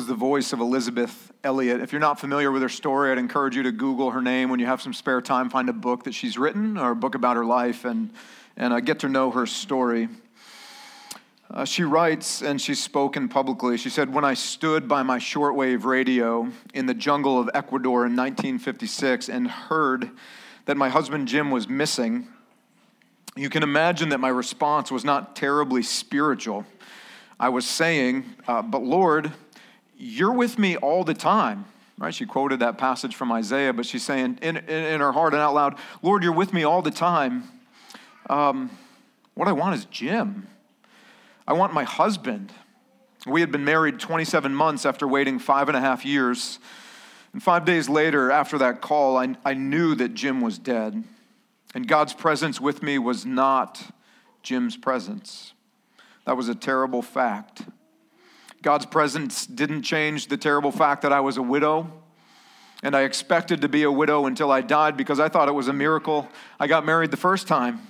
was the voice of Elisabeth Elliot. If you're not familiar with her story, I'd encourage you to Google her name when you have some spare time. Find a book that she's written or a book about her life and, and uh, get to know her story. Uh, she writes, and she's spoken publicly. She said, When I stood by my shortwave radio in the jungle of Ecuador in 1956 and heard that my husband Jim was missing, you can imagine that my response was not terribly spiritual. I was saying, uh, But Lord, you're with me all the time. Right? She quoted that passage from Isaiah, but she's saying in, in, in her heart and out loud, Lord, you're with me all the time. Um, what I want is Jim. I want my husband. We had been married 27 months after waiting five and a half years. And five days later, after that call, I, I knew that Jim was dead. And God's presence with me was not Jim's presence. That was a terrible fact. God's presence didn't change the terrible fact that I was a widow. And I expected to be a widow until I died because I thought it was a miracle I got married the first time.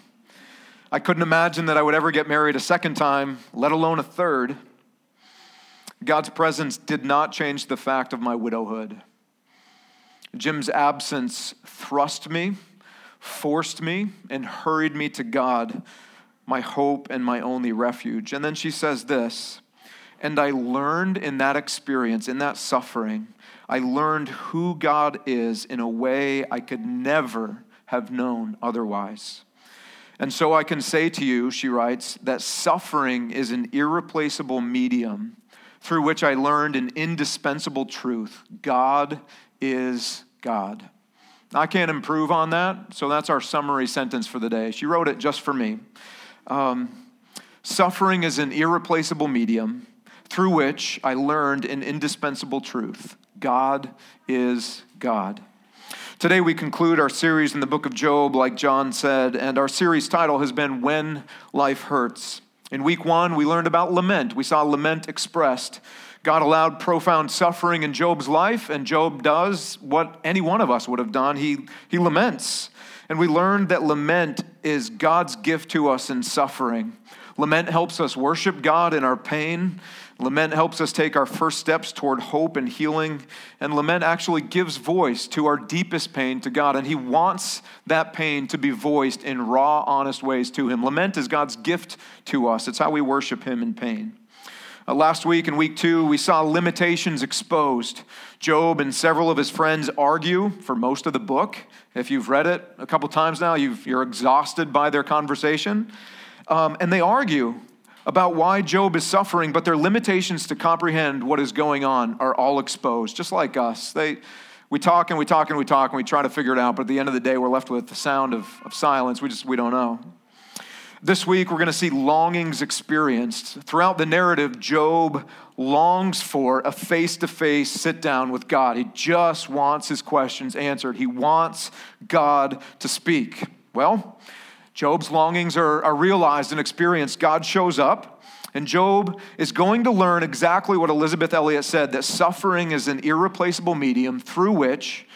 I couldn't imagine that I would ever get married a second time, let alone a third. God's presence did not change the fact of my widowhood. Jim's absence thrust me, forced me, and hurried me to God, my hope and my only refuge. And then she says this and I learned in that experience, in that suffering, I learned who God is in a way I could never have known otherwise. And so I can say to you, she writes, that suffering is an irreplaceable medium through which I learned an indispensable truth God is God. I can't improve on that, so that's our summary sentence for the day. She wrote it just for me. Um, suffering is an irreplaceable medium through which I learned an indispensable truth God is God. Today, we conclude our series in the book of Job, like John said, and our series title has been When Life Hurts. In week one, we learned about lament. We saw lament expressed. God allowed profound suffering in Job's life, and Job does what any one of us would have done. He, he laments. And we learned that lament is God's gift to us in suffering. Lament helps us worship God in our pain. Lament helps us take our first steps toward hope and healing. And lament actually gives voice to our deepest pain to God. And He wants that pain to be voiced in raw, honest ways to Him. Lament is God's gift to us, it's how we worship Him in pain. Uh, last week in week two, we saw limitations exposed. Job and several of his friends argue for most of the book. If you've read it a couple times now, you are exhausted by their conversation. Um, and they argue about why Job is suffering, but their limitations to comprehend what is going on are all exposed, just like us. They, we talk and we talk and we talk and we try to figure it out, but at the end of the day, we're left with the sound of, of silence. We just we don't know. This week, we're going to see longings experienced. Throughout the narrative, Job longs for a face to face sit down with God. He just wants his questions answered, he wants God to speak. Well, Job's longings are, are realized and experienced. God shows up, and Job is going to learn exactly what Elisabeth Elliot said that suffering is an irreplaceable medium through which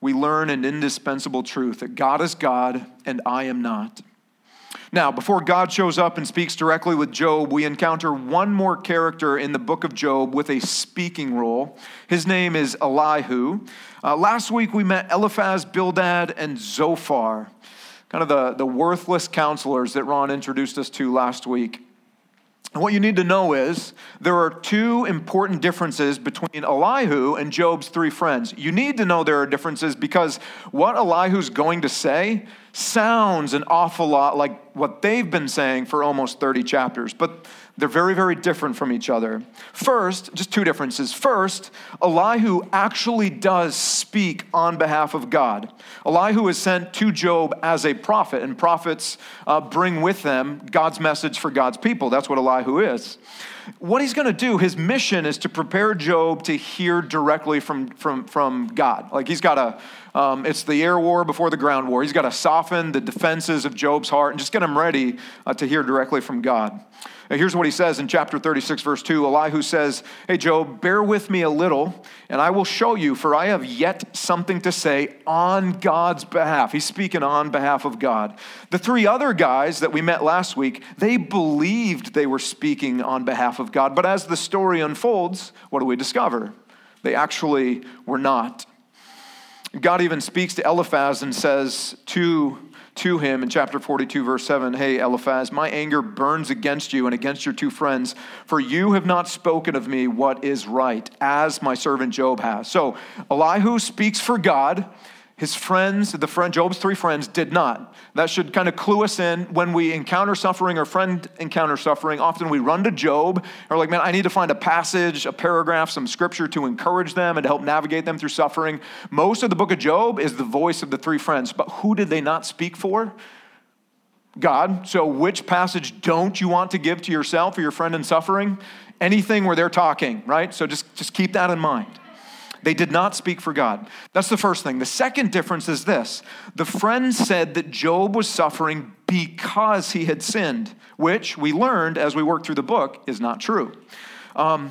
we learn an indispensable truth that God is God and I am not. Now, before God shows up and speaks directly with Job, we encounter one more character in the book of Job with a speaking role. His name is Elihu. Uh, last week we met Eliphaz, Bildad, and Zophar kind of the, the worthless counselors that Ron introduced us to last week. And what you need to know is there are two important differences between Elihu and Job's three friends. You need to know there are differences because what Elihu's going to say sounds an awful lot like what they've been saying for almost 30 chapters. But they're very, very different from each other. First, just two differences. First, Elihu actually does speak on behalf of God. Elihu is sent to Job as a prophet, and prophets uh, bring with them God's message for God's people. That's what Elihu is. What he's going to do, his mission is to prepare Job to hear directly from, from, from God. Like he's got to, um, it's the air war before the ground war. He's got to soften the defenses of Job's heart and just get him ready uh, to hear directly from God. Here's what he says in chapter 36, verse 2 Elihu says, Hey, Job, bear with me a little, and I will show you, for I have yet something to say on God's behalf. He's speaking on behalf of God. The three other guys that we met last week, they believed they were speaking on behalf of God, but as the story unfolds, what do we discover? They actually were not. God even speaks to Eliphaz and says to to him in chapter 42, verse 7 Hey, Eliphaz, my anger burns against you and against your two friends, for you have not spoken of me what is right, as my servant Job has. So Elihu speaks for God his friends, the friend, Job's three friends, did not. That should kind of clue us in when we encounter suffering or friend encounter suffering. Often we run to Job. Or like, man, I need to find a passage, a paragraph, some scripture to encourage them and to help navigate them through suffering. Most of the book of Job is the voice of the three friends. But who did they not speak for? God. So which passage don't you want to give to yourself or your friend in suffering? Anything where they're talking, right? So just, just keep that in mind. They did not speak for God. That's the first thing. The second difference is this the friends said that Job was suffering because he had sinned, which we learned as we worked through the book is not true. Um,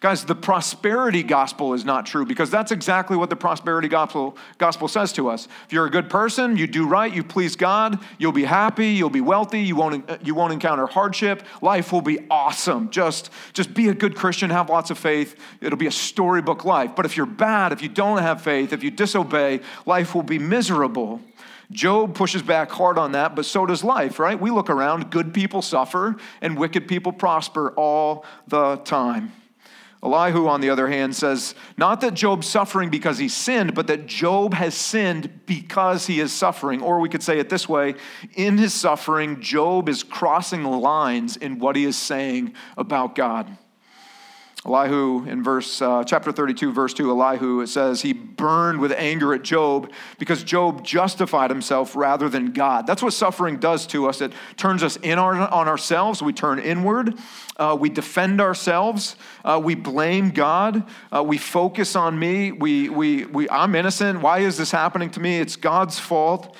Guys, the prosperity gospel is not true because that's exactly what the prosperity gospel, gospel says to us. If you're a good person, you do right, you please God, you'll be happy, you'll be wealthy, you won't, you won't encounter hardship, life will be awesome. Just, just be a good Christian, have lots of faith, it'll be a storybook life. But if you're bad, if you don't have faith, if you disobey, life will be miserable. Job pushes back hard on that, but so does life, right? We look around, good people suffer and wicked people prosper all the time. Elihu, on the other hand, says not that Job's suffering because he sinned, but that Job has sinned because he is suffering. Or we could say it this way in his suffering, Job is crossing lines in what he is saying about God. Elihu in verse uh, chapter 32 verse 2 Elihu it says he burned with anger at Job because Job justified himself rather than God. That's what suffering does to us. It turns us in our, on ourselves. We turn inward. Uh, we defend ourselves. Uh, we blame God. Uh, we focus on me. We, we, we, I'm innocent. Why is this happening to me? It's God's fault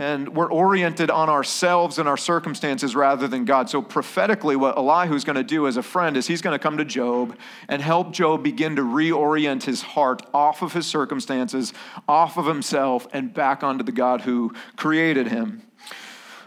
and we're oriented on ourselves and our circumstances rather than God. So, prophetically, what Elihu's going to do as a friend is he's going to come to Job and help Job begin to reorient his heart off of his circumstances, off of himself, and back onto the God who created him.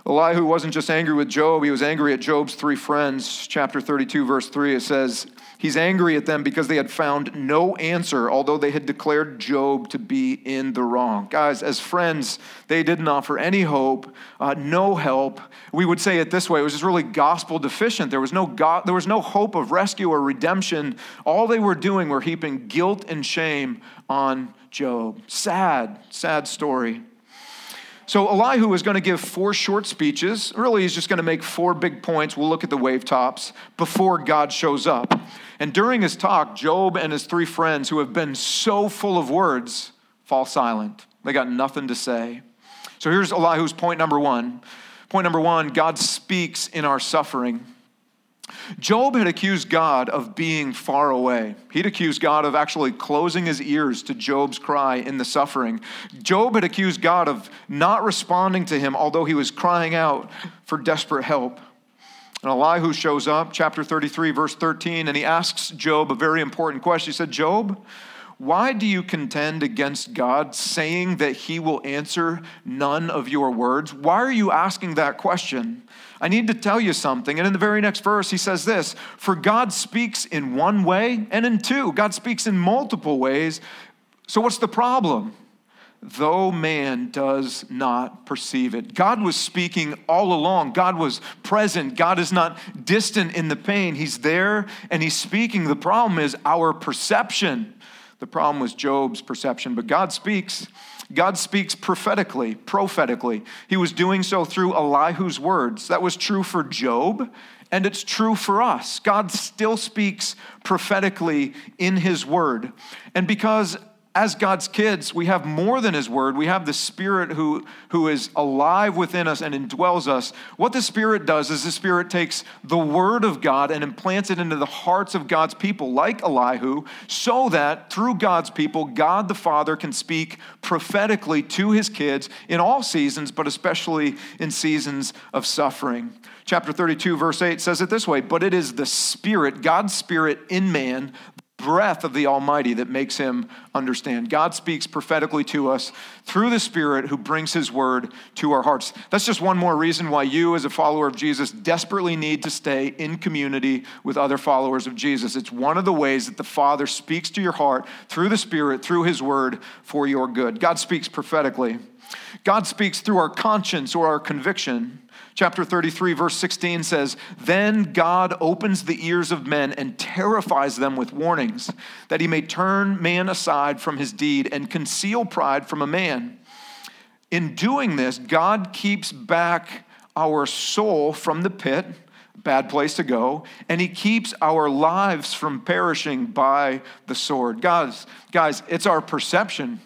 Elihu wasn't just angry with Job, he was angry at Job's three friends. Chapter 32, verse 3, it says, He's angry at them because they had found no answer, although they had declared Job to be in the wrong. Guys, as friends, they didn't offer any hope, uh, no help. We would say it this way: it was just really gospel deficient. There was no there was no hope of rescue or redemption. All they were doing were heaping guilt and shame on Job. Sad, sad story. So Elihu is going to give four short speeches. Really, he's just going to make four big points. We'll look at the wave tops before God shows up. And during his talk, Job and his three friends, who have been so full of words, fall silent. They got nothing to say. So here's Elihu's point number one. Point number one God speaks in our suffering. Job had accused God of being far away. He'd accused God of actually closing his ears to Job's cry in the suffering. Job had accused God of not responding to him, although he was crying out for desperate help. And Elihu shows up, chapter 33, verse 13, and he asks Job a very important question. He said, Job, why do you contend against God, saying that he will answer none of your words? Why are you asking that question? I need to tell you something. And in the very next verse, he says this For God speaks in one way and in two. God speaks in multiple ways. So, what's the problem? though man does not perceive it. God was speaking all along. God was present. God is not distant in the pain. He's there and he's speaking. The problem is our perception. The problem was Job's perception, but God speaks. God speaks prophetically, prophetically. He was doing so through Elihu's words. That was true for Job, and it's true for us. God still speaks prophetically in his word. And because as God's kids, we have more than His Word. We have the Spirit who, who is alive within us and indwells us. What the Spirit does is the Spirit takes the Word of God and implants it into the hearts of God's people, like Elihu, so that through God's people, God the Father can speak prophetically to His kids in all seasons, but especially in seasons of suffering. Chapter 32, verse 8 says it this way But it is the Spirit, God's Spirit in man, breath of the Almighty that makes him understand. God speaks prophetically to us through the Spirit who brings his word to our hearts. That's just one more reason why you, as a follower of Jesus, desperately need to stay in community with other followers of Jesus. It's one of the ways that the Father speaks to your heart through the Spirit, through his word for your good. God speaks prophetically. God speaks through our conscience or our conviction. Chapter 33, verse 16 says, Then God opens the ears of men and terrifies them with warnings, that he may turn man aside from his deed and conceal pride from a man. In doing this, God keeps back our soul from the pit, bad place to go, and he keeps our lives from perishing by the sword. Guys, guys, it's our perception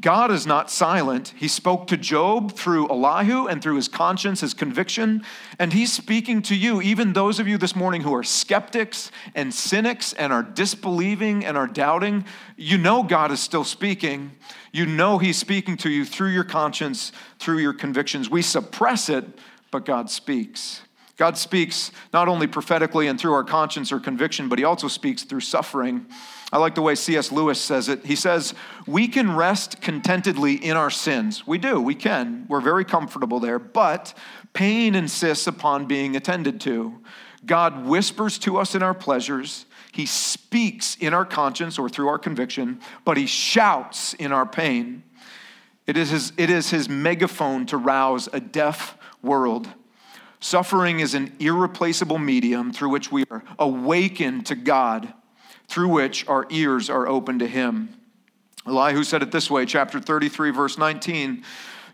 God is not silent. He spoke to Job through Elihu and through his conscience, his conviction, and he's speaking to you, even those of you this morning who are skeptics and cynics and are disbelieving and are doubting. You know God is still speaking. You know he's speaking to you through your conscience, through your convictions. We suppress it, but God speaks. God speaks not only prophetically and through our conscience or conviction, but he also speaks through suffering. I like the way C.S. Lewis says it. He says, We can rest contentedly in our sins. We do, we can. We're very comfortable there, but pain insists upon being attended to. God whispers to us in our pleasures. He speaks in our conscience or through our conviction, but he shouts in our pain. It is his, it is his megaphone to rouse a deaf world. Suffering is an irreplaceable medium through which we are awakened to God through which our ears are open to him. Elihu said it this way, chapter 33, verse 19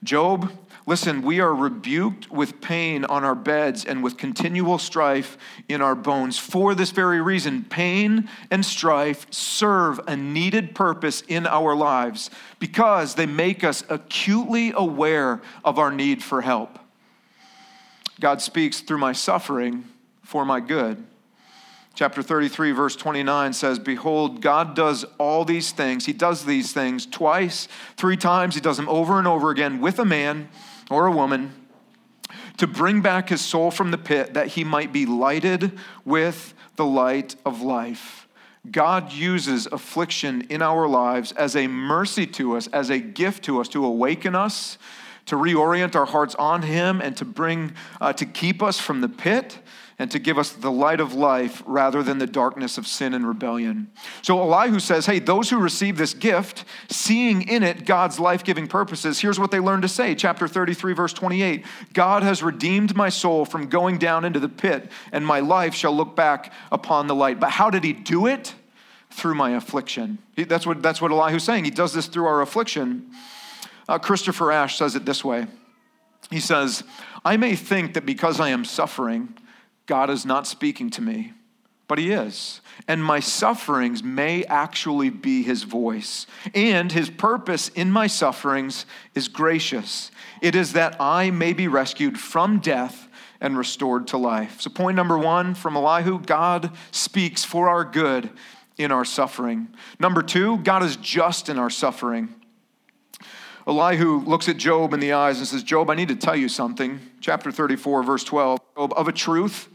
Job, listen, we are rebuked with pain on our beds and with continual strife in our bones. For this very reason, pain and strife serve a needed purpose in our lives because they make us acutely aware of our need for help. God speaks through my suffering for my good. Chapter 33, verse 29 says, Behold, God does all these things. He does these things twice, three times. He does them over and over again with a man or a woman to bring back his soul from the pit that he might be lighted with the light of life. God uses affliction in our lives as a mercy to us, as a gift to us, to awaken us, to reorient our hearts on Him, and to bring, uh, to keep us from the pit and to give us the light of life rather than the darkness of sin and rebellion. So Elihu says, Hey, those who receive this gift, seeing in it God's life giving purposes, here's what they learn to say. Chapter 33, verse 28 God has redeemed my soul from going down into the pit, and my life shall look back upon the light. But how did he do it? Through my affliction. That's what, that's what Elihu's saying. He does this through our affliction. Uh, Christopher Ash says it this way He says, I may think that because I am suffering, God is not speaking to me, but He is. And my sufferings may actually be His voice. And His purpose in my sufferings is gracious. It is that I may be rescued from death and restored to life. So, point number one from Elihu God speaks for our good in our suffering. Number two, God is just in our suffering. Elihu looks at Job in the eyes and says, Job, I need to tell you something. Chapter 34, verse 12. Job, of a truth,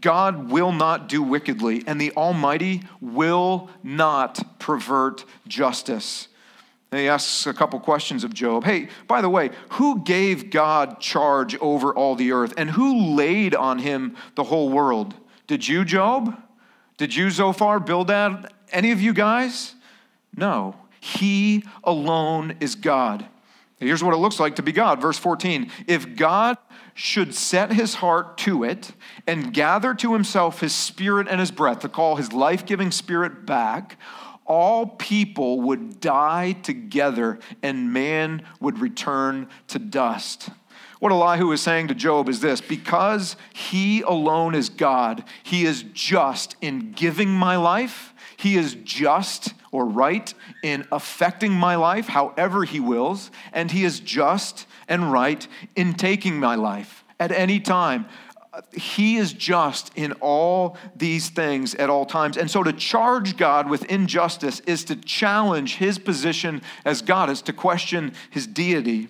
God will not do wickedly, and the Almighty will not pervert justice. And he asks a couple questions of Job. Hey, by the way, who gave God charge over all the earth, and who laid on him the whole world? Did you, Job? Did you, Zophar, Bildad? Any of you guys? No. He alone is God. Here's what it looks like to be God. Verse 14 If God should set his heart to it and gather to himself his spirit and his breath to call his life giving spirit back, all people would die together and man would return to dust. What Elihu is saying to Job is this because he alone is God, he is just in giving my life, he is just or right in affecting my life however He wills, and He is just and right in taking my life at any time. He is just in all these things at all times. And so to charge God with injustice is to challenge his position as God, is to question his deity.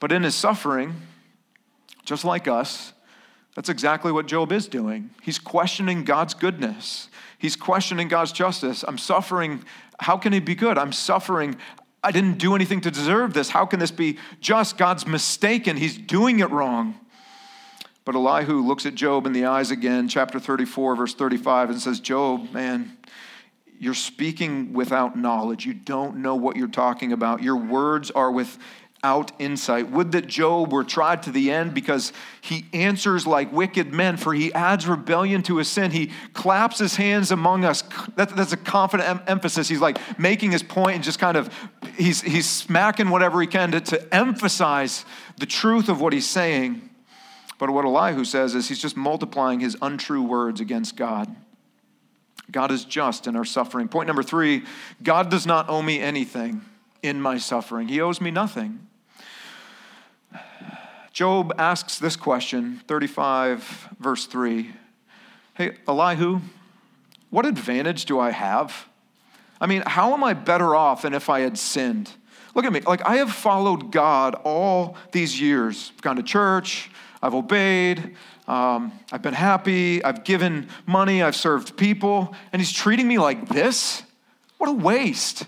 But in his suffering, just like us, that's exactly what Job is doing. He's questioning God's goodness. He's questioning God's justice. I'm suffering. How can he be good? I'm suffering. I didn't do anything to deserve this. How can this be just? God's mistaken. He's doing it wrong. But Elihu looks at Job in the eyes again, chapter 34, verse 35, and says, Job, man, you're speaking without knowledge. You don't know what you're talking about. Your words are without insight. Would that Job were tried to the end because he answers like wicked men, for he adds rebellion to his sin. He claps his hands among us. that's a confident em- emphasis. He's like making his point and just kind of, he's, he's smacking whatever he can to, to emphasize the truth of what he's saying. But what Elihu says is he's just multiplying his untrue words against God. God is just in our suffering. Point number three God does not owe me anything in my suffering, He owes me nothing. Job asks this question, 35, verse 3. Hey, Elihu, what advantage do I have? I mean, how am I better off than if I had sinned? Look at me. Like, I have followed God all these years. I've gone to church, I've obeyed. Um, I've been happy. I've given money. I've served people. And he's treating me like this? What a waste.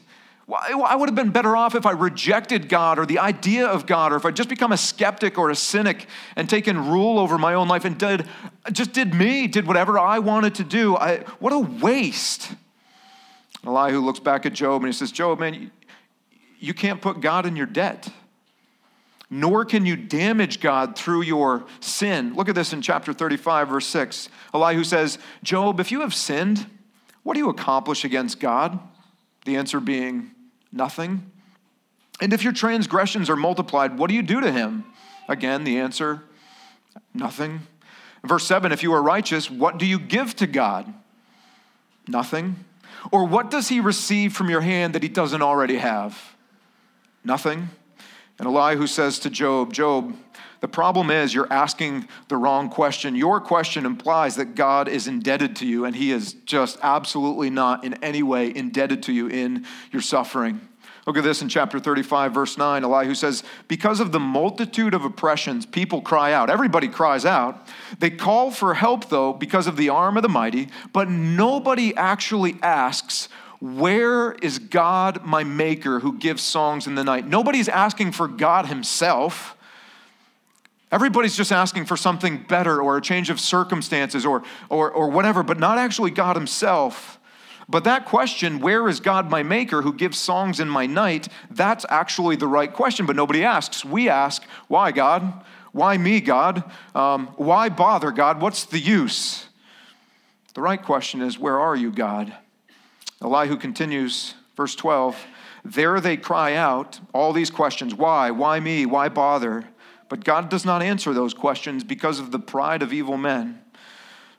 I would have been better off if I rejected God or the idea of God, or if I just become a skeptic or a cynic and taken rule over my own life and did just did me, did whatever I wanted to do. I, what a waste. Elihu looks back at Job and he says, Job, man, you, you can't put God in your debt nor can you damage God through your sin. Look at this in chapter 35, verse 6. Elihu says, Job, if you have sinned, what do you accomplish against God? The answer being, nothing. And if your transgressions are multiplied, what do you do to him? Again, the answer, nothing. Verse 7 If you are righteous, what do you give to God? Nothing. Or what does he receive from your hand that he doesn't already have? Nothing. And Elihu says to Job, Job, the problem is you're asking the wrong question. Your question implies that God is indebted to you, and He is just absolutely not in any way indebted to you in your suffering. Look at this in chapter 35, verse 9. Elihu says, Because of the multitude of oppressions, people cry out. Everybody cries out. They call for help, though, because of the arm of the mighty, but nobody actually asks, where is God, my maker, who gives songs in the night? Nobody's asking for God himself. Everybody's just asking for something better or a change of circumstances or, or, or whatever, but not actually God himself. But that question, where is God my maker who gives songs in my night, that's actually the right question, but nobody asks. We ask, why, God? Why me, God? Um, why bother, God? What's the use? The right question is, where are you, God? Elihu continues, verse 12. There they cry out all these questions why? Why me? Why bother? But God does not answer those questions because of the pride of evil men.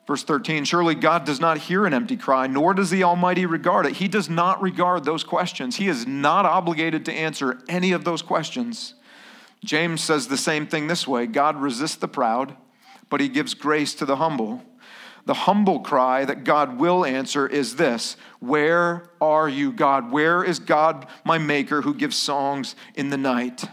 Verse 13 Surely God does not hear an empty cry, nor does the Almighty regard it. He does not regard those questions. He is not obligated to answer any of those questions. James says the same thing this way God resists the proud, but he gives grace to the humble. The humble cry that God will answer is this Where are you, God? Where is God, my maker, who gives songs in the night?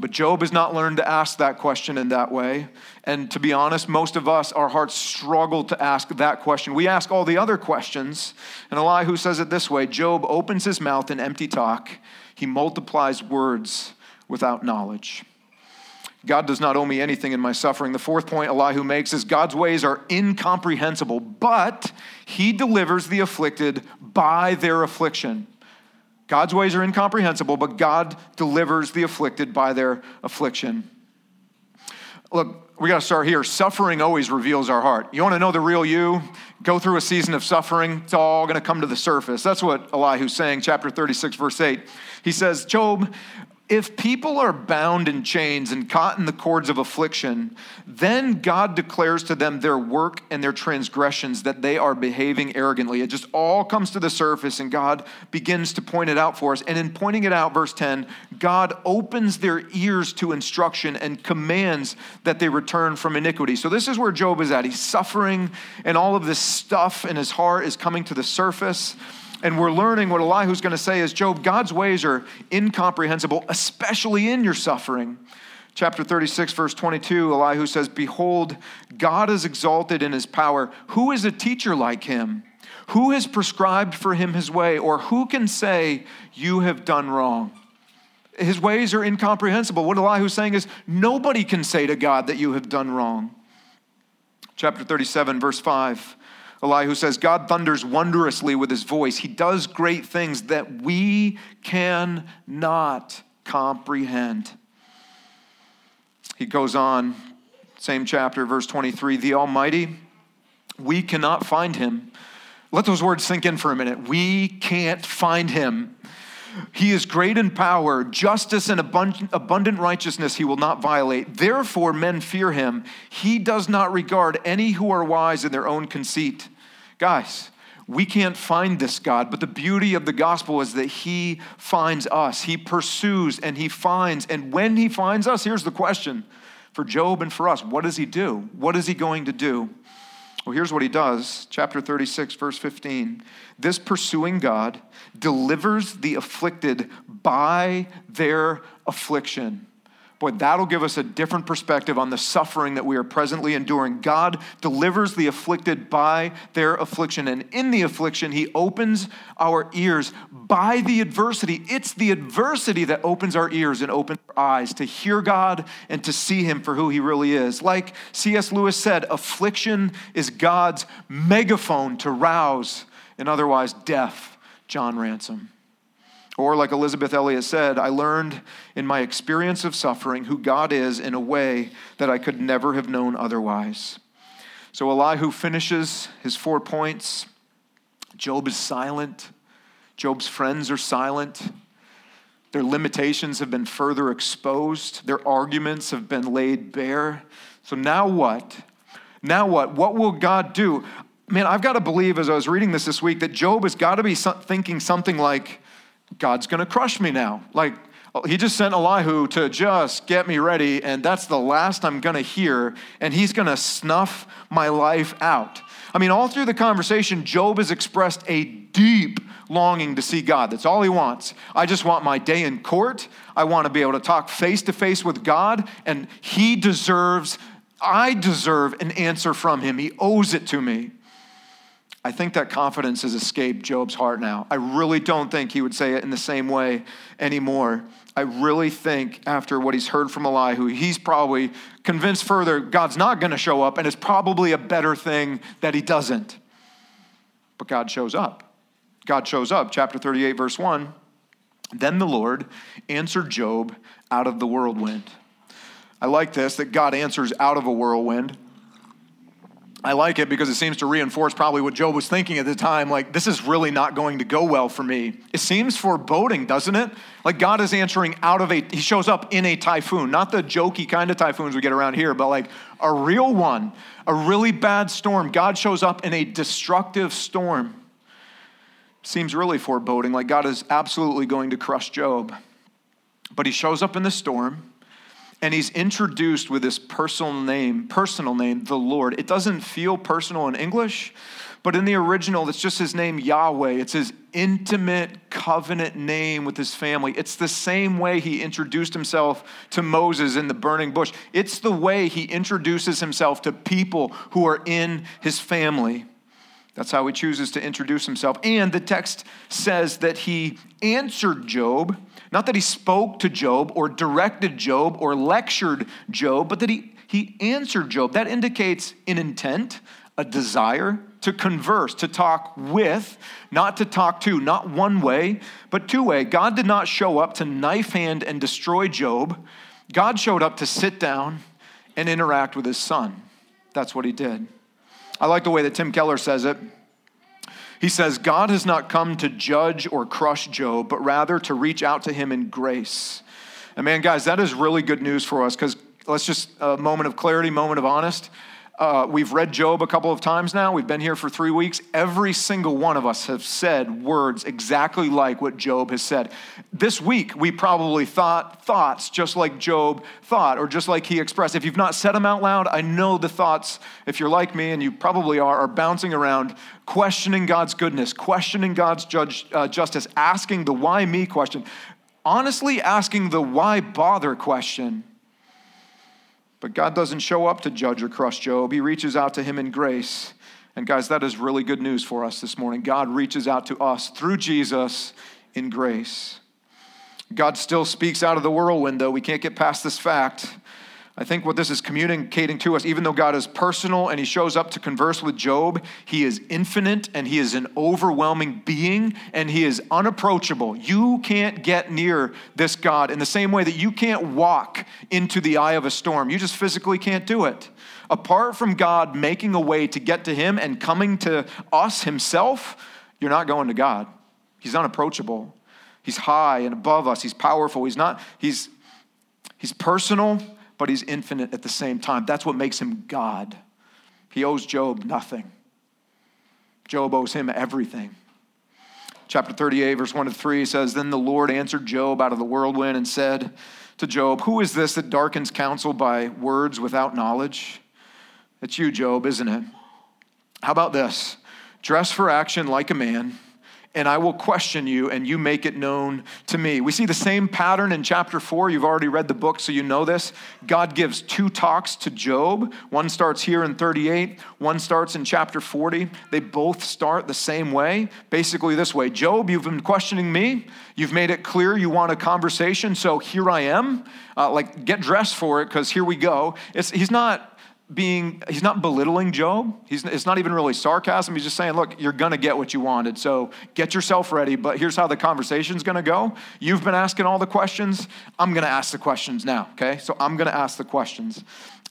But Job has not learned to ask that question in that way. And to be honest, most of us, our hearts struggle to ask that question. We ask all the other questions. And Elihu says it this way Job opens his mouth in empty talk, he multiplies words without knowledge. God does not owe me anything in my suffering. The fourth point Elihu makes is God's ways are incomprehensible, but he delivers the afflicted by their affliction. God's ways are incomprehensible, but God delivers the afflicted by their affliction. Look, we got to start here. Suffering always reveals our heart. You want to know the real you? Go through a season of suffering. It's all going to come to the surface. That's what Elihu's saying, chapter 36, verse 8. He says, Job, If people are bound in chains and caught in the cords of affliction, then God declares to them their work and their transgressions that they are behaving arrogantly. It just all comes to the surface, and God begins to point it out for us. And in pointing it out, verse 10, God opens their ears to instruction and commands that they return from iniquity. So, this is where Job is at. He's suffering, and all of this stuff in his heart is coming to the surface. And we're learning what Elihu's going to say is Job, God's ways are incomprehensible, especially in your suffering. Chapter 36, verse 22, Elihu says, Behold, God is exalted in his power. Who is a teacher like him? Who has prescribed for him his way? Or who can say, You have done wrong? His ways are incomprehensible. What Elihu's saying is, Nobody can say to God that you have done wrong. Chapter 37, verse 5. Elihu says, God thunders wondrously with his voice. He does great things that we cannot comprehend. He goes on, same chapter, verse 23 The Almighty, we cannot find him. Let those words sink in for a minute. We can't find him. He is great in power, justice and abundant righteousness he will not violate. Therefore, men fear him. He does not regard any who are wise in their own conceit. Guys, we can't find this God, but the beauty of the gospel is that he finds us. He pursues and he finds. And when he finds us, here's the question for Job and for us what does he do? What is he going to do? Well, here's what he does. Chapter 36, verse 15. This pursuing God delivers the afflicted by their affliction. Boy, that'll give us a different perspective on the suffering that we are presently enduring. God delivers the afflicted by their affliction, and in the affliction, He opens our ears by the adversity. It's the adversity that opens our ears and opens our eyes to hear God and to see Him for who He really is. Like C.S. Lewis said, affliction is God's megaphone to rouse an otherwise deaf John Ransom. Or, like Elisabeth Elliot said, I learned in my experience of suffering who God is in a way that I could never have known otherwise. So, Elihu finishes his four points. Job is silent. Job's friends are silent. Their limitations have been further exposed. Their arguments have been laid bare. So, now what? Now what? What will God do? Man, I've got to believe as I was reading this this week that Job has got to be thinking something like, God's going to crush me now. Like, he just sent Elihu to just get me ready, and that's the last I'm going to hear, and he's going to snuff my life out. I mean, all through the conversation, Job has expressed a deep longing to see God. That's all he wants. I just want my day in court. I want to be able to talk face to face with God, and he deserves, I deserve an answer from him. He owes it to me. I think that confidence has escaped Job's heart now. I really don't think he would say it in the same way anymore. I really think after what he's heard from Elihu, he's probably convinced further God's not going to show up, and it's probably a better thing that he doesn't. But God shows up. God shows up. Chapter 38, verse 1. Then the Lord answered Job out of the whirlwind. I like this that God answers out of a whirlwind. I like it because it seems to reinforce probably what Job was thinking at the time like, this is really not going to go well for me. It seems foreboding, doesn't it? Like, God is answering out of a, he shows up in a typhoon, not the jokey kind of typhoons we get around here, but like a real one, a really bad storm. God shows up in a destructive storm. Seems really foreboding, like God is absolutely going to crush Job. But he shows up in the storm and he's introduced with this personal name, personal name, the Lord. It doesn't feel personal in English, but in the original, it's just his name, Yahweh. It's his intimate covenant name with his family. It's the same way he introduced himself to Moses in the burning bush. It's the way he introduces himself to people who are in his family. That's how he chooses to introduce himself. And the text says that he answered Job not that he spoke to Job or directed Job or lectured Job, but that he, he answered Job. That indicates an intent, a desire to converse, to talk with, not to talk to, not one way, but two way. God did not show up to knife hand and destroy Job. God showed up to sit down and interact with his son. That's what he did. I like the way that Tim Keller says it. He says, God has not come to judge or crush Job, but rather to reach out to him in grace. And man, guys, that is really good news for us because let's just a moment of clarity, moment of honest. Uh, we've read Job a couple of times now. We've been here for three weeks. Every single one of us have said words exactly like what Job has said. This week, we probably thought thoughts just like Job thought, or just like he expressed. If you've not said them out loud, I know the thoughts, if you're like me, and you probably are, are bouncing around, questioning God's goodness, questioning God's judge, uh, justice, asking the why me question, honestly asking the why bother question. But God doesn't show up to judge or crush Job. He reaches out to him in grace. And guys, that is really good news for us this morning. God reaches out to us through Jesus in grace. God still speaks out of the whirlwind, though. We can't get past this fact. I think what this is communicating to us, even though God is personal and he shows up to converse with Job, he is infinite and he is an overwhelming being and he is unapproachable. You can't get near this God in the same way that you can't walk into the eye of a storm. You just physically can't do it. Apart from God making a way to get to him and coming to us himself, you're not going to God. He's unapproachable. He's high and above us. He's powerful. He's not, he's, he's personal but he's infinite at the same time. That's what makes him God. He owes Job nothing. Job owes him everything. Chapter 38, verse 1 to 3 says Then the Lord answered Job out of the whirlwind and said to Job, Who is this that darkens counsel by words without knowledge? It's you, Job, isn't it? How about this? Dress for action like a man and I will question you, and you make it known to me. We see the same pattern in chapter four. You've already read the book, so you know this. God gives two talks to Job. One starts here in 38, one starts in chapter 40. They both start the same way, basically this way Job, you've been questioning me. You've made it clear you want a conversation, so here I am. Uh, like, get dressed for it, because here we go. It's, he's not being, he's not belittling Job. He's, it's not even really sarcasm. He's just saying, look, you're going to get what you wanted. So get yourself ready. But here's how the conversation's going to go. You've been asking all the questions. I'm going to ask the questions now, okay? So I'm going to ask the questions.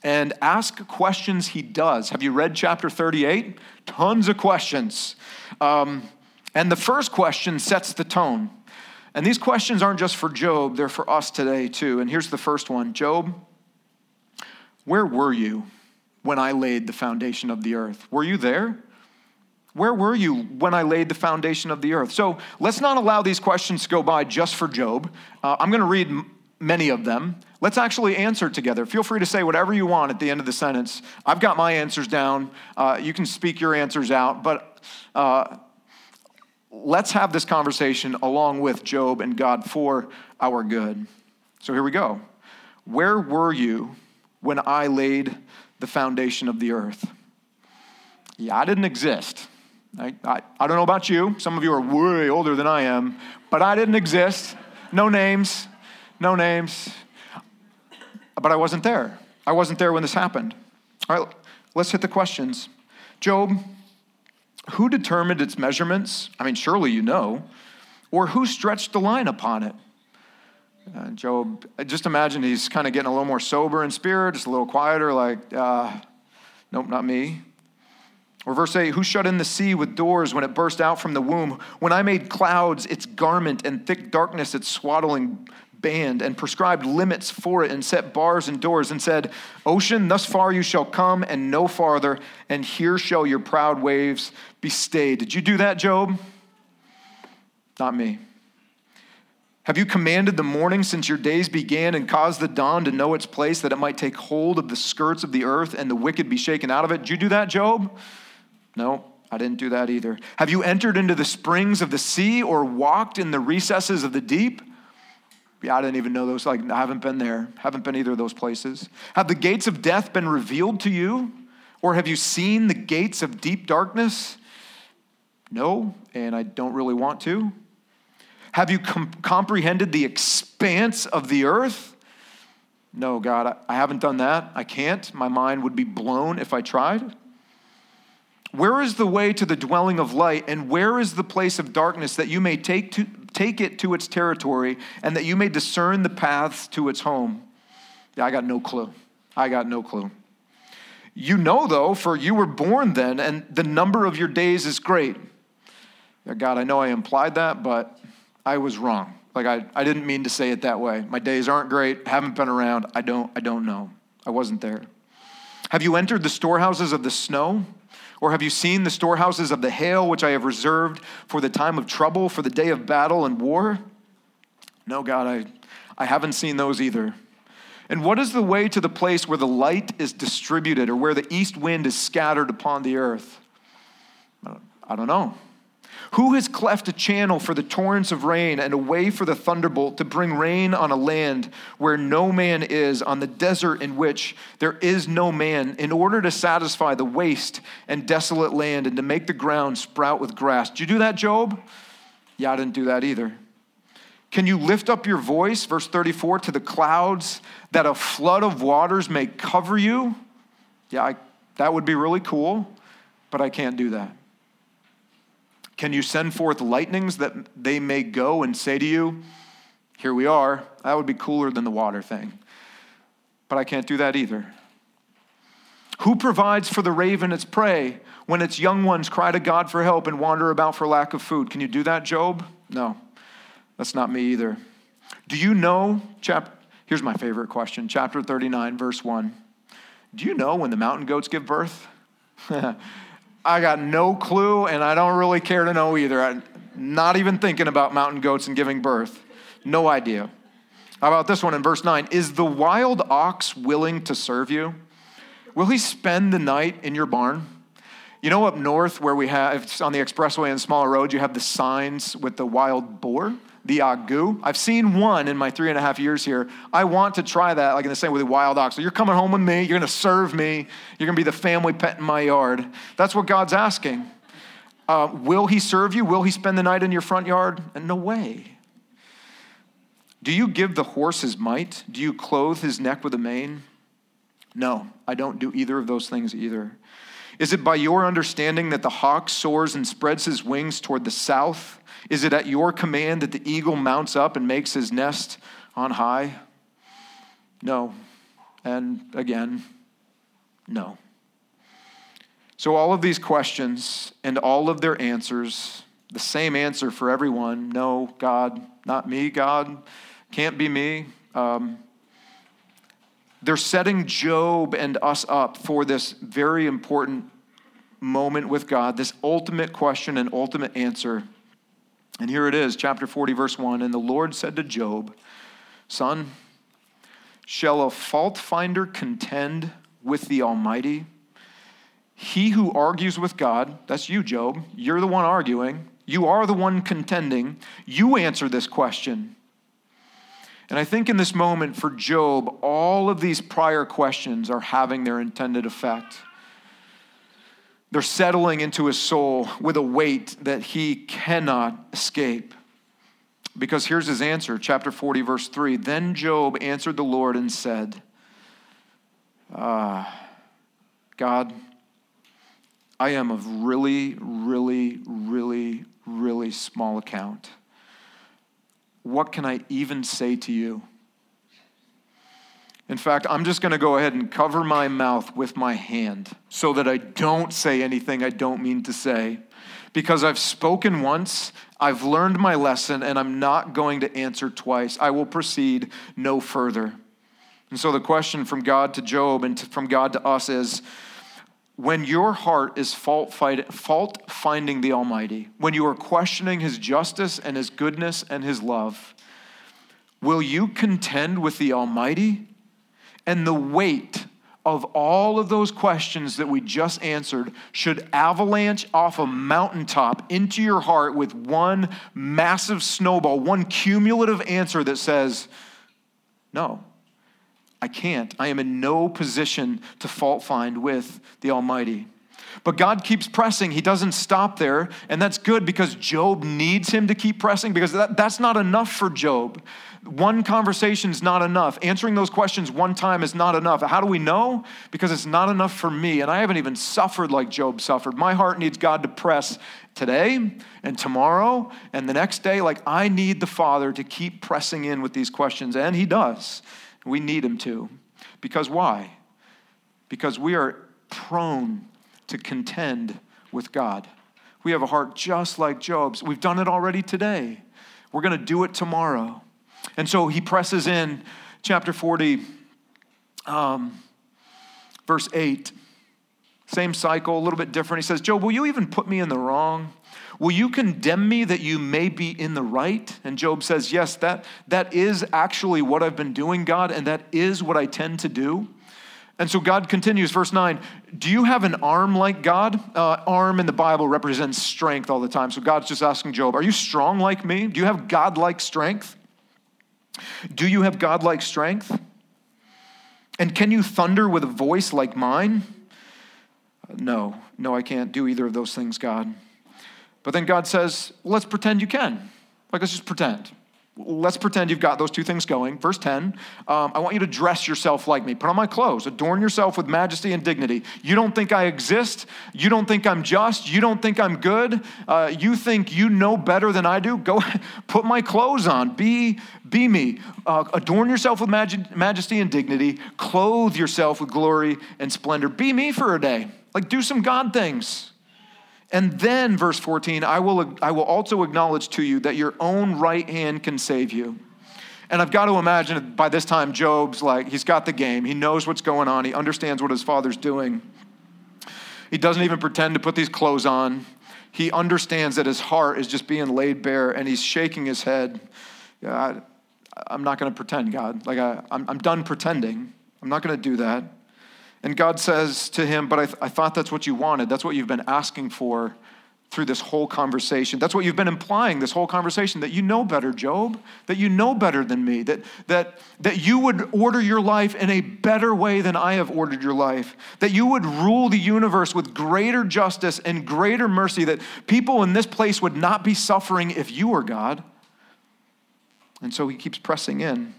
And ask questions he does. Have you read chapter 38? Tons of questions. Um, and the first question sets the tone. And these questions aren't just for Job, they're for us today too. And here's the first one Job, where were you? When I laid the foundation of the earth. Were you there? Where were you when I laid the foundation of the earth? So let's not allow these questions to go by just for Job. Uh, I'm going to read m- many of them. Let's actually answer together. Feel free to say whatever you want at the end of the sentence. I've got my answers down. Uh, you can speak your answers out, but uh, let's have this conversation along with Job and God for our good. So here we go. Where were you when I laid the foundation of the earth. Yeah, I didn't exist. I, I, I don't know about you. Some of you are way older than I am, but I didn't exist. No names, no names. But I wasn't there. I wasn't there when this happened. All right, let's hit the questions. Job, who determined its measurements? I mean, surely you know. Or who stretched the line upon it? Uh, Job, just imagine he's kind of getting a little more sober in spirit, just a little quieter, like, uh, nope, not me. Or verse 8, who shut in the sea with doors when it burst out from the womb? When I made clouds its garment and thick darkness its swaddling band, and prescribed limits for it, and set bars and doors, and said, Ocean, thus far you shall come, and no farther, and here shall your proud waves be stayed. Did you do that, Job? Not me. Have you commanded the morning since your days began and caused the dawn to know its place that it might take hold of the skirts of the earth and the wicked be shaken out of it? Did you do that, Job? No, I didn't do that either. Have you entered into the springs of the sea or walked in the recesses of the deep? Yeah, I didn't even know those. Like, I haven't been there. Haven't been either of those places. Have the gates of death been revealed to you? Or have you seen the gates of deep darkness? No, and I don't really want to. Have you com- comprehended the expanse of the earth? No, God, I, haven't done that. I can't. My mind would be blown if I tried. Where is the way to the dwelling of light, and where is the place of darkness that you may take, to, take it to its territory, and that you may discern the paths to its home? Yeah, I got no clue. I got no clue. You know, though, for you were born then, and the number of your days is great. God, I know I implied that, but I was wrong. Like I, I didn't mean to say it that way. My days aren't great, haven't been around. I don't, I don't know. I wasn't there. Have you entered the storehouses of the snow? Or have you seen the storehouses of the hail, which I have reserved for the time of trouble, for the day of battle and war? No, God, I, I haven't seen those either. And what is the way to the place where the light is distributed or where the east wind is scattered upon the earth? I don't know. Who has cleft a channel for the torrents of rain and a way for the thunderbolt to bring rain on a land where no man is, on the desert in which there is no man, in order to satisfy the waste and desolate land and to make the ground sprout with grass? Did you do that, Job? Yeah, I didn't do that either. Can you lift up your voice, verse 34, to the clouds that a flood of waters may cover you? Yeah, I, that would be really cool, but I can't do that. Can you send forth lightnings that they may go and say to you, Here we are? That would be cooler than the water thing. But I can't do that either. Who provides for the raven its prey when its young ones cry to God for help and wander about for lack of food? Can you do that, Job? No, that's not me either. Do you know, here's my favorite question, chapter 39, verse 1. Do you know when the mountain goats give birth? I got no clue, and I don't really care to know either. I'm not even thinking about mountain goats and giving birth. No idea. How about this one in verse 9? Is the wild ox willing to serve you? Will he spend the night in your barn? You know, up north where we have, on the expressway and smaller roads, you have the signs with the wild boar the agu. I've seen one in my three and a half years here. I want to try that, like in the same way with wild ox. So you're coming home with me, you're going to serve me, you're going to be the family pet in my yard. That's what God's asking. Uh, will he serve you? Will he spend the night in your front yard? And no way. Do you give the horse his might? Do you clothe his neck with a mane? No, I don't do either of those things either. Is it by your understanding that the hawk soars and spreads his wings toward the south? Is it at your command that the eagle mounts up and makes his nest on high? No. And again, no. So, all of these questions and all of their answers, the same answer for everyone no, God, not me, God, can't be me. Um, they're setting Job and us up for this very important moment with God, this ultimate question and ultimate answer and here it is, chapter 40, verse 1. And the Lord said to Job, Son, shall a fault finder contend with the Almighty? He who argues with God, that's you, Job, you're the one arguing, you are the one contending, you answer this question. And I think in this moment for Job, all of these prior questions are having their intended effect. They're settling into his soul with a weight that he cannot escape. Because here's his answer, chapter 40, verse 3. Then Job answered the Lord and said, Ah, God, I am of really, really, really, really small account. What can I even say to you? In fact, I'm just going to go ahead and cover my mouth with my hand so that I don't say anything I don't mean to say. Because I've spoken once, I've learned my lesson, and I'm not going to answer twice. I will proceed no further. And so the question from God to Job and to, from God to us is when your heart is fault, fight, fault finding the Almighty, when you are questioning His justice and His goodness and His love, will you contend with the Almighty? And the weight of all of those questions that we just answered should avalanche off a mountaintop into your heart with one massive snowball, one cumulative answer that says, No, I can't. I am in no position to fault find with the Almighty. But God keeps pressing. He doesn't stop there. And that's good because Job needs him to keep pressing because that, that's not enough for Job. One conversation is not enough. Answering those questions one time is not enough. How do we know? Because it's not enough for me. And I haven't even suffered like Job suffered. My heart needs God to press today and tomorrow and the next day. Like I need the Father to keep pressing in with these questions. And He does. We need Him to. Because why? Because we are prone to contend with God. We have a heart just like Job's. We've done it already today. We're going to do it tomorrow. And so he presses in, chapter 40, um, verse 8. Same cycle, a little bit different. He says, Job, will you even put me in the wrong? Will you condemn me that you may be in the right? And Job says, Yes, that, that is actually what I've been doing, God, and that is what I tend to do. And so God continues, verse 9, do you have an arm like God? Uh, arm in the Bible represents strength all the time. So God's just asking Job, Are you strong like me? Do you have God like strength? Do you have God like strength? And can you thunder with a voice like mine? No, no, I can't do either of those things, God. But then God says, Let's pretend you can. Like, let's just pretend let's pretend you've got those two things going. Verse 10 um, I want you to dress yourself like me. Put on my clothes. Adorn yourself with majesty and dignity. You don't think I exist. You don't think I'm just. You don't think I'm good. Uh, you think you know better than I do. Go put my clothes on. Be, be me. Uh, adorn yourself with maj- majesty and dignity. Clothe yourself with glory and splendor. Be me for a day. Like, do some God things. And then, verse 14, I will, I will also acknowledge to you that your own right hand can save you. And I've got to imagine by this time, Job's like, he's got the game. He knows what's going on. He understands what his father's doing. He doesn't even pretend to put these clothes on. He understands that his heart is just being laid bare and he's shaking his head. God, I'm not going to pretend, God. Like, I, I'm, I'm done pretending. I'm not going to do that. And God says to him, But I, th- I thought that's what you wanted. That's what you've been asking for through this whole conversation. That's what you've been implying this whole conversation that you know better, Job, that you know better than me, that, that, that you would order your life in a better way than I have ordered your life, that you would rule the universe with greater justice and greater mercy, that people in this place would not be suffering if you were God. And so he keeps pressing in.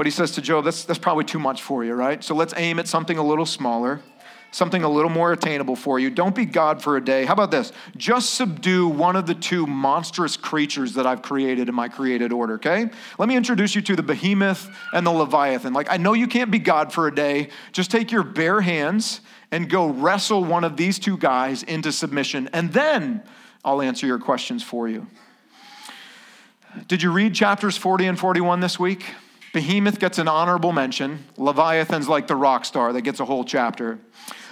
But he says to Job, that's, that's probably too much for you, right? So let's aim at something a little smaller, something a little more attainable for you. Don't be God for a day. How about this? Just subdue one of the two monstrous creatures that I've created in my created order, okay? Let me introduce you to the behemoth and the leviathan. Like, I know you can't be God for a day. Just take your bare hands and go wrestle one of these two guys into submission, and then I'll answer your questions for you. Did you read chapters 40 and 41 this week? Behemoth gets an honorable mention. Leviathan's like the rock star that gets a whole chapter.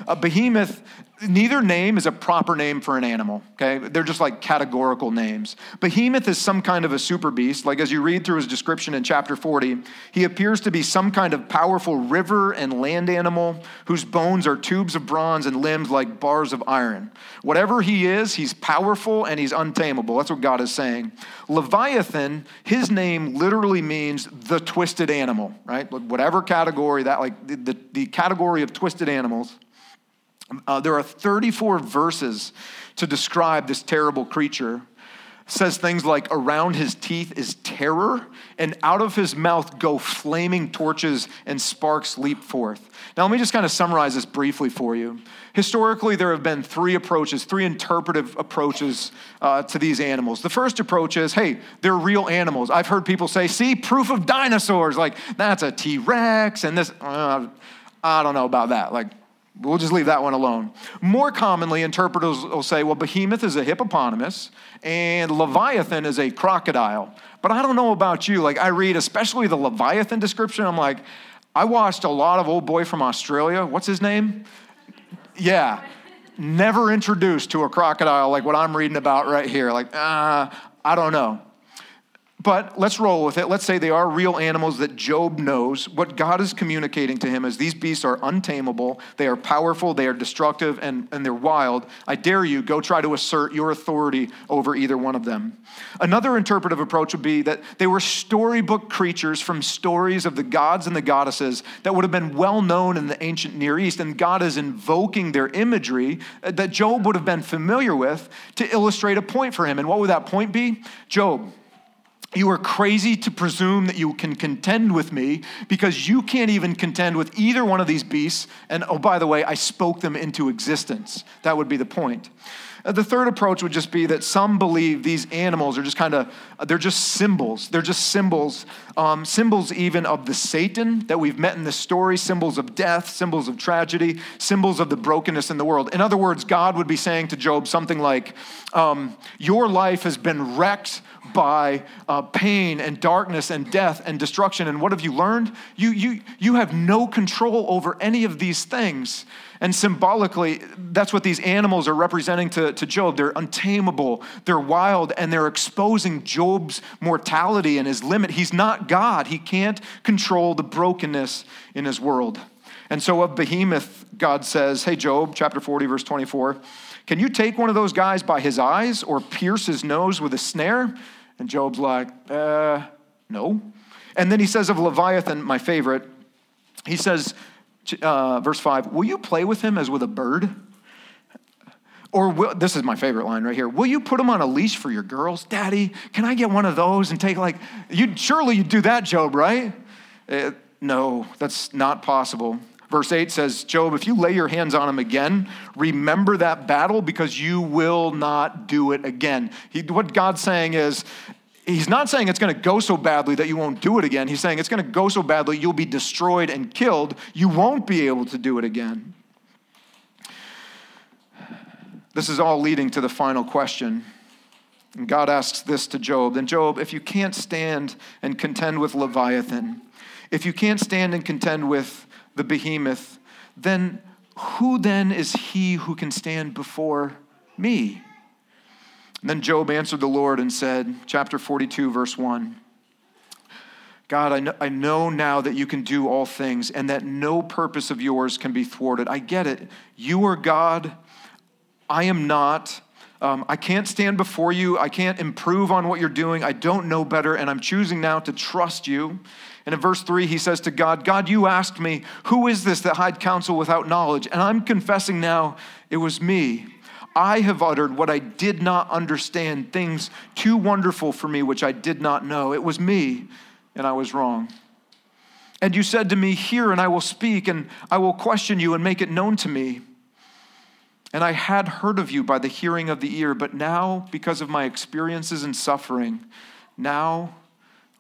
A behemoth, neither name is a proper name for an animal, okay? They're just like categorical names. Behemoth is some kind of a super beast. Like as you read through his description in chapter 40, he appears to be some kind of powerful river and land animal whose bones are tubes of bronze and limbs like bars of iron. Whatever he is, he's powerful and he's untamable. That's what God is saying. Leviathan, his name literally means the twisted animal, right? Whatever category that, like the, the, category of twisted animals. Uh, there are 34 verses to describe this terrible creature. Says things like, around his teeth is terror, and out of his mouth go flaming torches, and sparks leap forth. Now, let me just kind of summarize this briefly for you. Historically, there have been three approaches, three interpretive approaches uh, to these animals. The first approach is hey, they're real animals. I've heard people say, see, proof of dinosaurs. Like, that's a T Rex, and this, uh, I don't know about that. Like, We'll just leave that one alone. More commonly, interpreters will say, well, behemoth is a hippopotamus and Leviathan is a crocodile. But I don't know about you. Like, I read, especially the Leviathan description, I'm like, I watched a lot of Old Boy from Australia. What's his name? Yeah. Never introduced to a crocodile like what I'm reading about right here. Like, uh, I don't know. But let's roll with it. Let's say they are real animals that Job knows. What God is communicating to him is these beasts are untamable, they are powerful, they are destructive, and, and they're wild. I dare you, go try to assert your authority over either one of them. Another interpretive approach would be that they were storybook creatures from stories of the gods and the goddesses that would have been well known in the ancient Near East, and God is invoking their imagery that Job would have been familiar with to illustrate a point for him. And what would that point be? Job, you are crazy to presume that you can contend with me because you can't even contend with either one of these beasts. And oh, by the way, I spoke them into existence. That would be the point. Uh, the third approach would just be that some believe these animals are just kind of, they're just symbols. They're just symbols, um, symbols even of the Satan that we've met in the story, symbols of death, symbols of tragedy, symbols of the brokenness in the world. In other words, God would be saying to Job something like, um, Your life has been wrecked by uh, pain and darkness and death and destruction. And what have you learned? You, you, you have no control over any of these things. And symbolically, that's what these animals are representing to, to Job. They're untamable, they're wild, and they're exposing Job's mortality and his limit. He's not God, he can't control the brokenness in his world. And so, of Behemoth, God says, Hey, Job, chapter 40, verse 24, can you take one of those guys by his eyes or pierce his nose with a snare? And Job's like, uh, no. And then he says of Leviathan, my favorite, he says, uh, verse 5, Will you play with him as with a bird? Or will, this is my favorite line right here. Will you put him on a leash for your girls? Daddy, can I get one of those and take like, you surely you'd do that, Job, right? Uh, no, that's not possible. Verse 8 says, Job, if you lay your hands on him again, remember that battle because you will not do it again. He, what God's saying is, He's not saying it's going to go so badly that you won't do it again. He's saying it's going to go so badly you'll be destroyed and killed. You won't be able to do it again. This is all leading to the final question. And God asks this to Job. Then, Job, if you can't stand and contend with Leviathan, if you can't stand and contend with the behemoth, then who then is he who can stand before me? And then Job answered the Lord and said, chapter 42, verse 1. God, I know, I know now that you can do all things and that no purpose of yours can be thwarted. I get it. You are God. I am not. Um, I can't stand before you. I can't improve on what you're doing. I don't know better, and I'm choosing now to trust you. And in verse 3, he says to God, God, you asked me, Who is this that hide counsel without knowledge? And I'm confessing now, it was me. I have uttered what I did not understand, things too wonderful for me which I did not know. It was me, and I was wrong. And you said to me, Hear, and I will speak, and I will question you and make it known to me. And I had heard of you by the hearing of the ear, but now, because of my experiences and suffering, now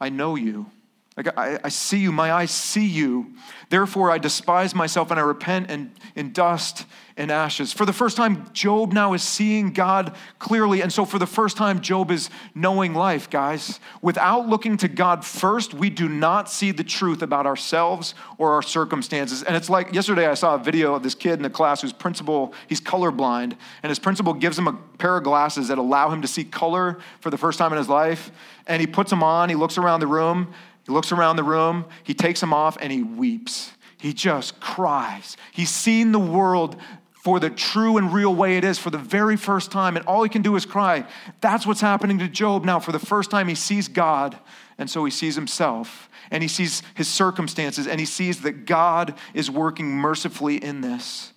I know you. Like I, I, see you, my eyes see you. Therefore, I despise myself and I repent in, in dust and ashes. For the first time, Job now is seeing God clearly. And so, for the first time, Job is knowing life, guys. Without looking to God first, we do not see the truth about ourselves or our circumstances. And it's like yesterday, I saw a video of this kid in the class whose principal, he's colorblind, and his principal gives him a pair of glasses that allow him to see color for the first time in his life. And he puts them on, he looks around the room, he looks around the room, he takes them off, and he weeps. He just cries. He's seen the world for the true and real way it is for the very first time, and all he can do is cry. That's what's happening to Job now. For the first time, he sees God, and so he sees himself, and he sees his circumstances, and he sees that God is working mercifully in this.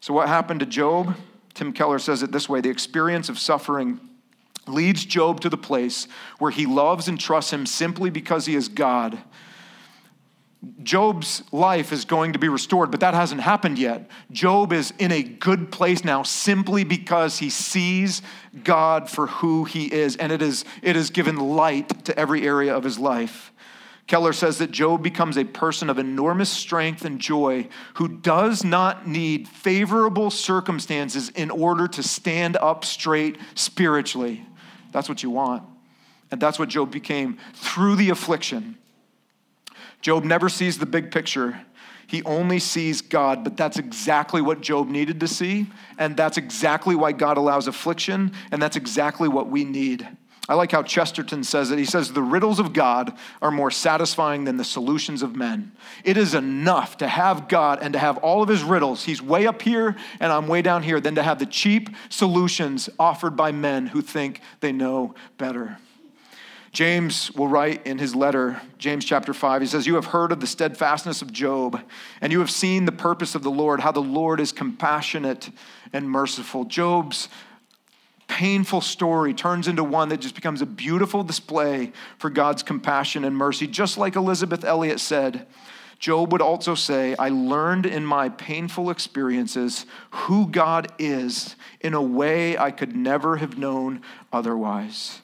So, what happened to Job? Tim Keller says it this way the experience of suffering leads Job to the place where he loves and trusts him simply because he is God. Job's life is going to be restored, but that hasn't happened yet. Job is in a good place now simply because he sees God for who he is, and it is, it has given light to every area of his life. Keller says that Job becomes a person of enormous strength and joy who does not need favorable circumstances in order to stand up straight spiritually. That's what you want. And that's what Job became through the affliction. Job never sees the big picture. He only sees God, but that's exactly what Job needed to see. And that's exactly why God allows affliction. And that's exactly what we need. I like how Chesterton says it. He says, The riddles of God are more satisfying than the solutions of men. It is enough to have God and to have all of his riddles. He's way up here and I'm way down here, than to have the cheap solutions offered by men who think they know better. James will write in his letter, James chapter 5, he says, You have heard of the steadfastness of Job, and you have seen the purpose of the Lord, how the Lord is compassionate and merciful. Job's painful story turns into one that just becomes a beautiful display for God's compassion and mercy. Just like Elisabeth Elliot said, Job would also say, I learned in my painful experiences who God is in a way I could never have known otherwise.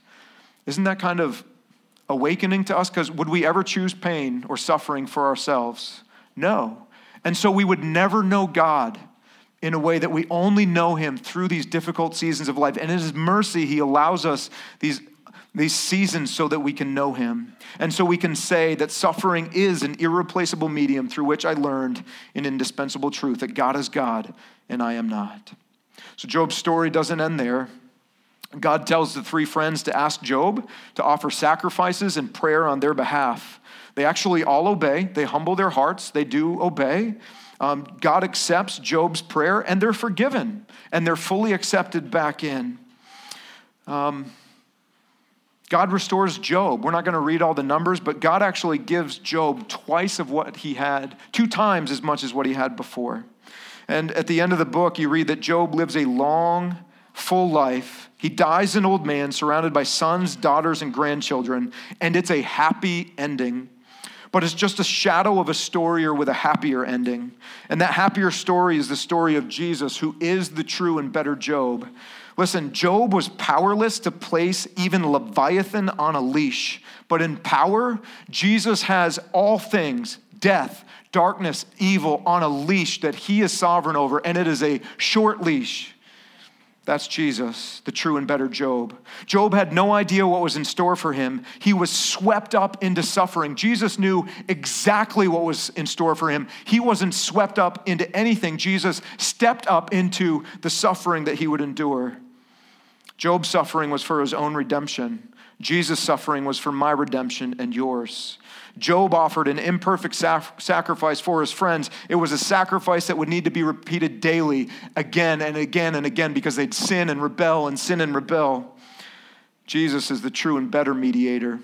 Isn't that kind of awakening to us? Because would we ever choose pain or suffering for ourselves? No. And so we would never know God in a way that we only know Him through these difficult seasons of life. And in His mercy, He allows us these these seasons so that we can know him. And so we can say that suffering is an irreplaceable medium through which I learned an indispensable truth that God is God and I am not. So Job's story doesn't end there. God tells the three friends to ask Job to offer sacrifices and prayer on their behalf. They actually all obey, they humble their hearts, they do obey. Um, God accepts Job's prayer and they're forgiven and they're fully accepted back in. Um, God restores Job. We're not going to read all the numbers, but God actually gives Job twice of what he had, two times as much as what he had before. And at the end of the book, you read that Job lives a long, full life. He dies an old man surrounded by sons, daughters, and grandchildren, and it's a happy ending. But it's just a shadow of a story or with a happier ending. And that happier story is the story of Jesus, who is the true and better Job. Listen, Job was powerless to place even Leviathan on a leash, but in power, Jesus has all things death, darkness, evil on a leash that he is sovereign over, and it is a short leash. That's Jesus, the true and better Job. Job had no idea what was in store for him. He was swept up into suffering. Jesus knew exactly what was in store for him. He wasn't swept up into anything. Jesus stepped up into the suffering that he would endure. Job's suffering was for his own redemption. Jesus' suffering was for my redemption and yours. Job offered an imperfect sac- sacrifice for his friends. It was a sacrifice that would need to be repeated daily, again and again and again, because they'd sin and rebel and sin and rebel. Jesus is the true and better mediator.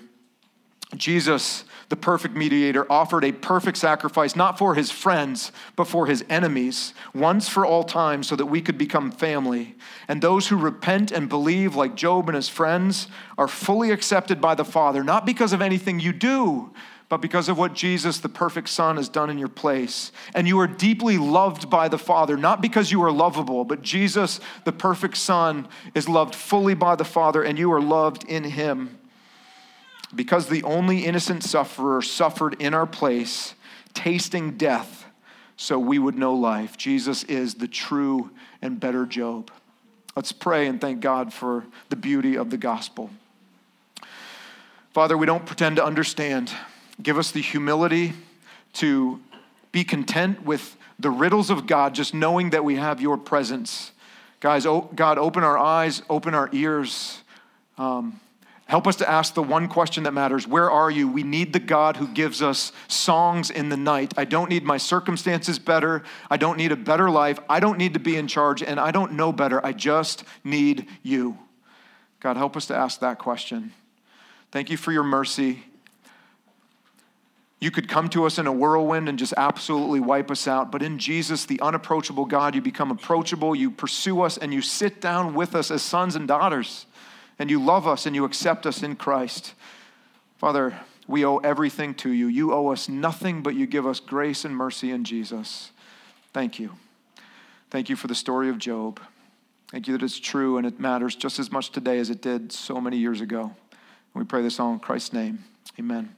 Jesus, the perfect mediator, offered a perfect sacrifice, not for his friends, but for his enemies, once for all time, so that we could become family. And those who repent and believe, like Job and his friends, are fully accepted by the Father, not because of anything you do, but because of what Jesus, the perfect Son, has done in your place. And you are deeply loved by the Father, not because you are lovable, but Jesus, the perfect Son, is loved fully by the Father, and you are loved in him because the only innocent sufferer suffered in our place, tasting death so we would know life. Jesus is the true and better Job. Let's pray and thank God for the beauty of the gospel. Father, we don't pretend to understand. Give us the humility to be content with the riddles of God, just knowing that we have your presence. Guys, oh, God, open our eyes, open our ears. Um, Help us to ask the one question that matters Where are you? We need the God who gives us songs in the night. I don't need my circumstances better. I don't need a better life. I don't need to be in charge, and I don't know better. I just need you. God, help us to ask that question. Thank you for your mercy. You could come to us in a whirlwind and just absolutely wipe us out. But in Jesus, the unapproachable God, you become approachable. You pursue us and you sit down with us as sons and daughters and you love us and you accept us in Christ. Father, we owe everything to you. You owe us nothing, but you give us grace and mercy in Jesus. Thank you. Thank you for the story of Job. Thank you that it's true and it matters just as much today as it did so many years ago. We pray this all in Christ's name. Amen.